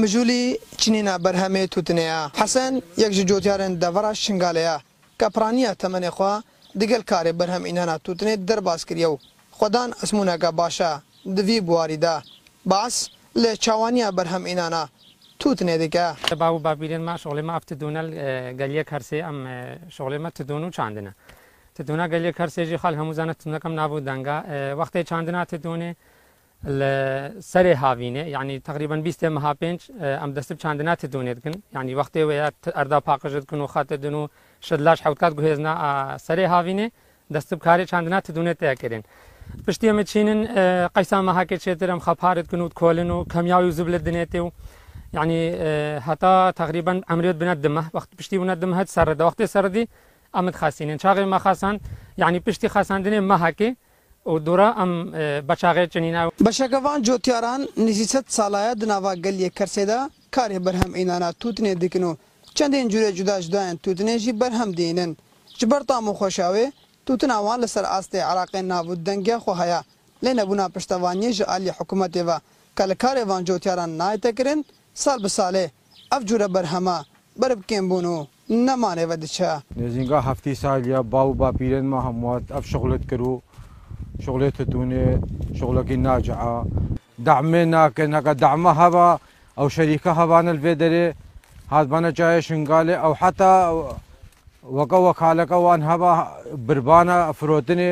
Mijulî çinîna berhemê tûtinê ye. Hesen yek ji cotyarên devera şingalê ye ke piraniya temenê xwe di gel karê berhem înana tûtinê derbas kiriye û xwedan ezmûneke baş e di vî buwarî de bas lê çawaniya berhem înana tûtinê dike. Bav û babîrên me şoxlê me ev tidûne geliyek hersê em şoxlê me tidûn û çandine. Tidûna geliyek hersê jî xal hemû zane tûnekam nav û denga wextê çandina tidûnê سر هاوینه یعنی تقریبا 20 مها پنج ام دست چاندنات دونید کن یعنی وقتی و اردا پاقجت کن و خاطر دنو شدلاش حوتکات گوهزنا سر هاوینه دست کاری چاندنات دونید تیا کرین پشتی ام چینن قیسا مها که چترم خپارت کن و کولن و کمیاوی زبل دنیته و يعني حتى تقريبا عمريت بنات دمه وقت بشتي بنات دمه هاد سرد وقت سردي امد خاسين شاغي ما خاسان يعني بشتي خاسان دني ما هكي ودورا ام بچاغه چنینا بشگوان جوتیاران نسیست سالایه دناوا گل یک کرسیدا کاری برهم اینانا توتنه دکنو چندین جوره جدا جدا ان توتنه جی برهم دینن جبرتا مو خوشاوه توتن اوان لسر آسته عراق نابود دنگه خو هيا لنه بنا پشتوانی ج عالی حکومت و کل کاری وان جوتیاران نایته کرن سال بساله اف جوره برهما برب کیم بونو نمانه ودچا نزینگا هفتی سال یا باو با پیرن ما هموات اف شغلت کرو شغلتها توني شغلك ناجعة دعمنا كنا دعمها با أو شريكها بان الفيدري هذا بنا جاي شنقالي أو حتى وقا وكالك وانها با بربانا فروتني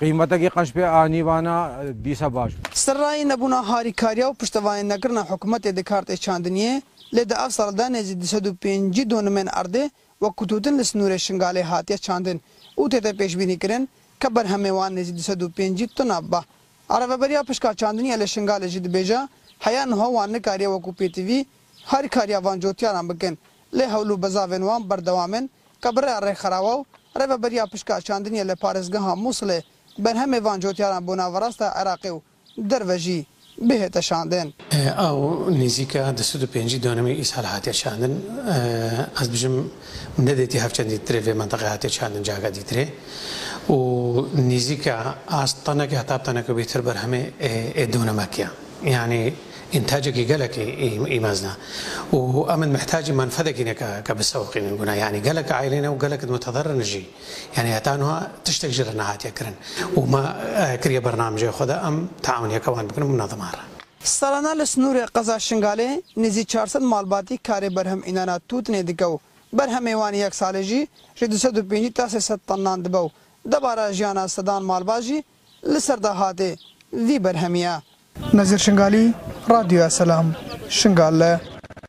قیمت کې قنش په آنی وانا 20 باج سرای نبونا هاری کاریا او پښتوای نګرنا حکومت د کارت چاندنی له د افسر د نه 205 دونمن ارده و کتودن لسنور شنګاله هاتیا چاندن او ته پیش بینی کړن كبر هميوان نزيد سدو بينجي تنابا عربة بريا پشکا چاندنی الشنگا لجید بیجا حیا نه وان کاری وکو پی تی وی هر کاری وان جوتیا نام بکن له حولو بزاون وان بر دوامن قبر ر خراو ر بریا پشکا چاندنی ل پارسگه موسله بر هم وان جوتیا نام بونا ورسته عراقی در وجی بهێتە شاندێن ئەو اه، نزیکە دەسود و پێنج دوانەمی ئیسال هااتێ چاندن ئەس اه، بژم نەدێتی هەفچەندی ترێ بێ منطقه هااتێ چاندن جاگە دیترێ و نزیکە ئاستانەکە هەتاپتانەکە بر همه اه، ئێ دونەمەکیە. يعني انتاجك قالك ايمازنا وامن محتاج منفذك انك كبسوق يعني قلك عائلنا وقلك متضرر نجي يعني اتانها تشتغل هات يكرن وما كريا برنامج ياخذها ام تعاون يكوان بكل منظمه سالانا لسنور قزا شنغالي نزي تشارسن مالباتي كاري برهم انانا توت ندگو برهم ايوان يك سالجي جدسد بيني ست طنان دبو دبارا جانا سدان مالباجي لسرده هاتي ذي برهميه نظر شنگالی رادیو اسلام شنگال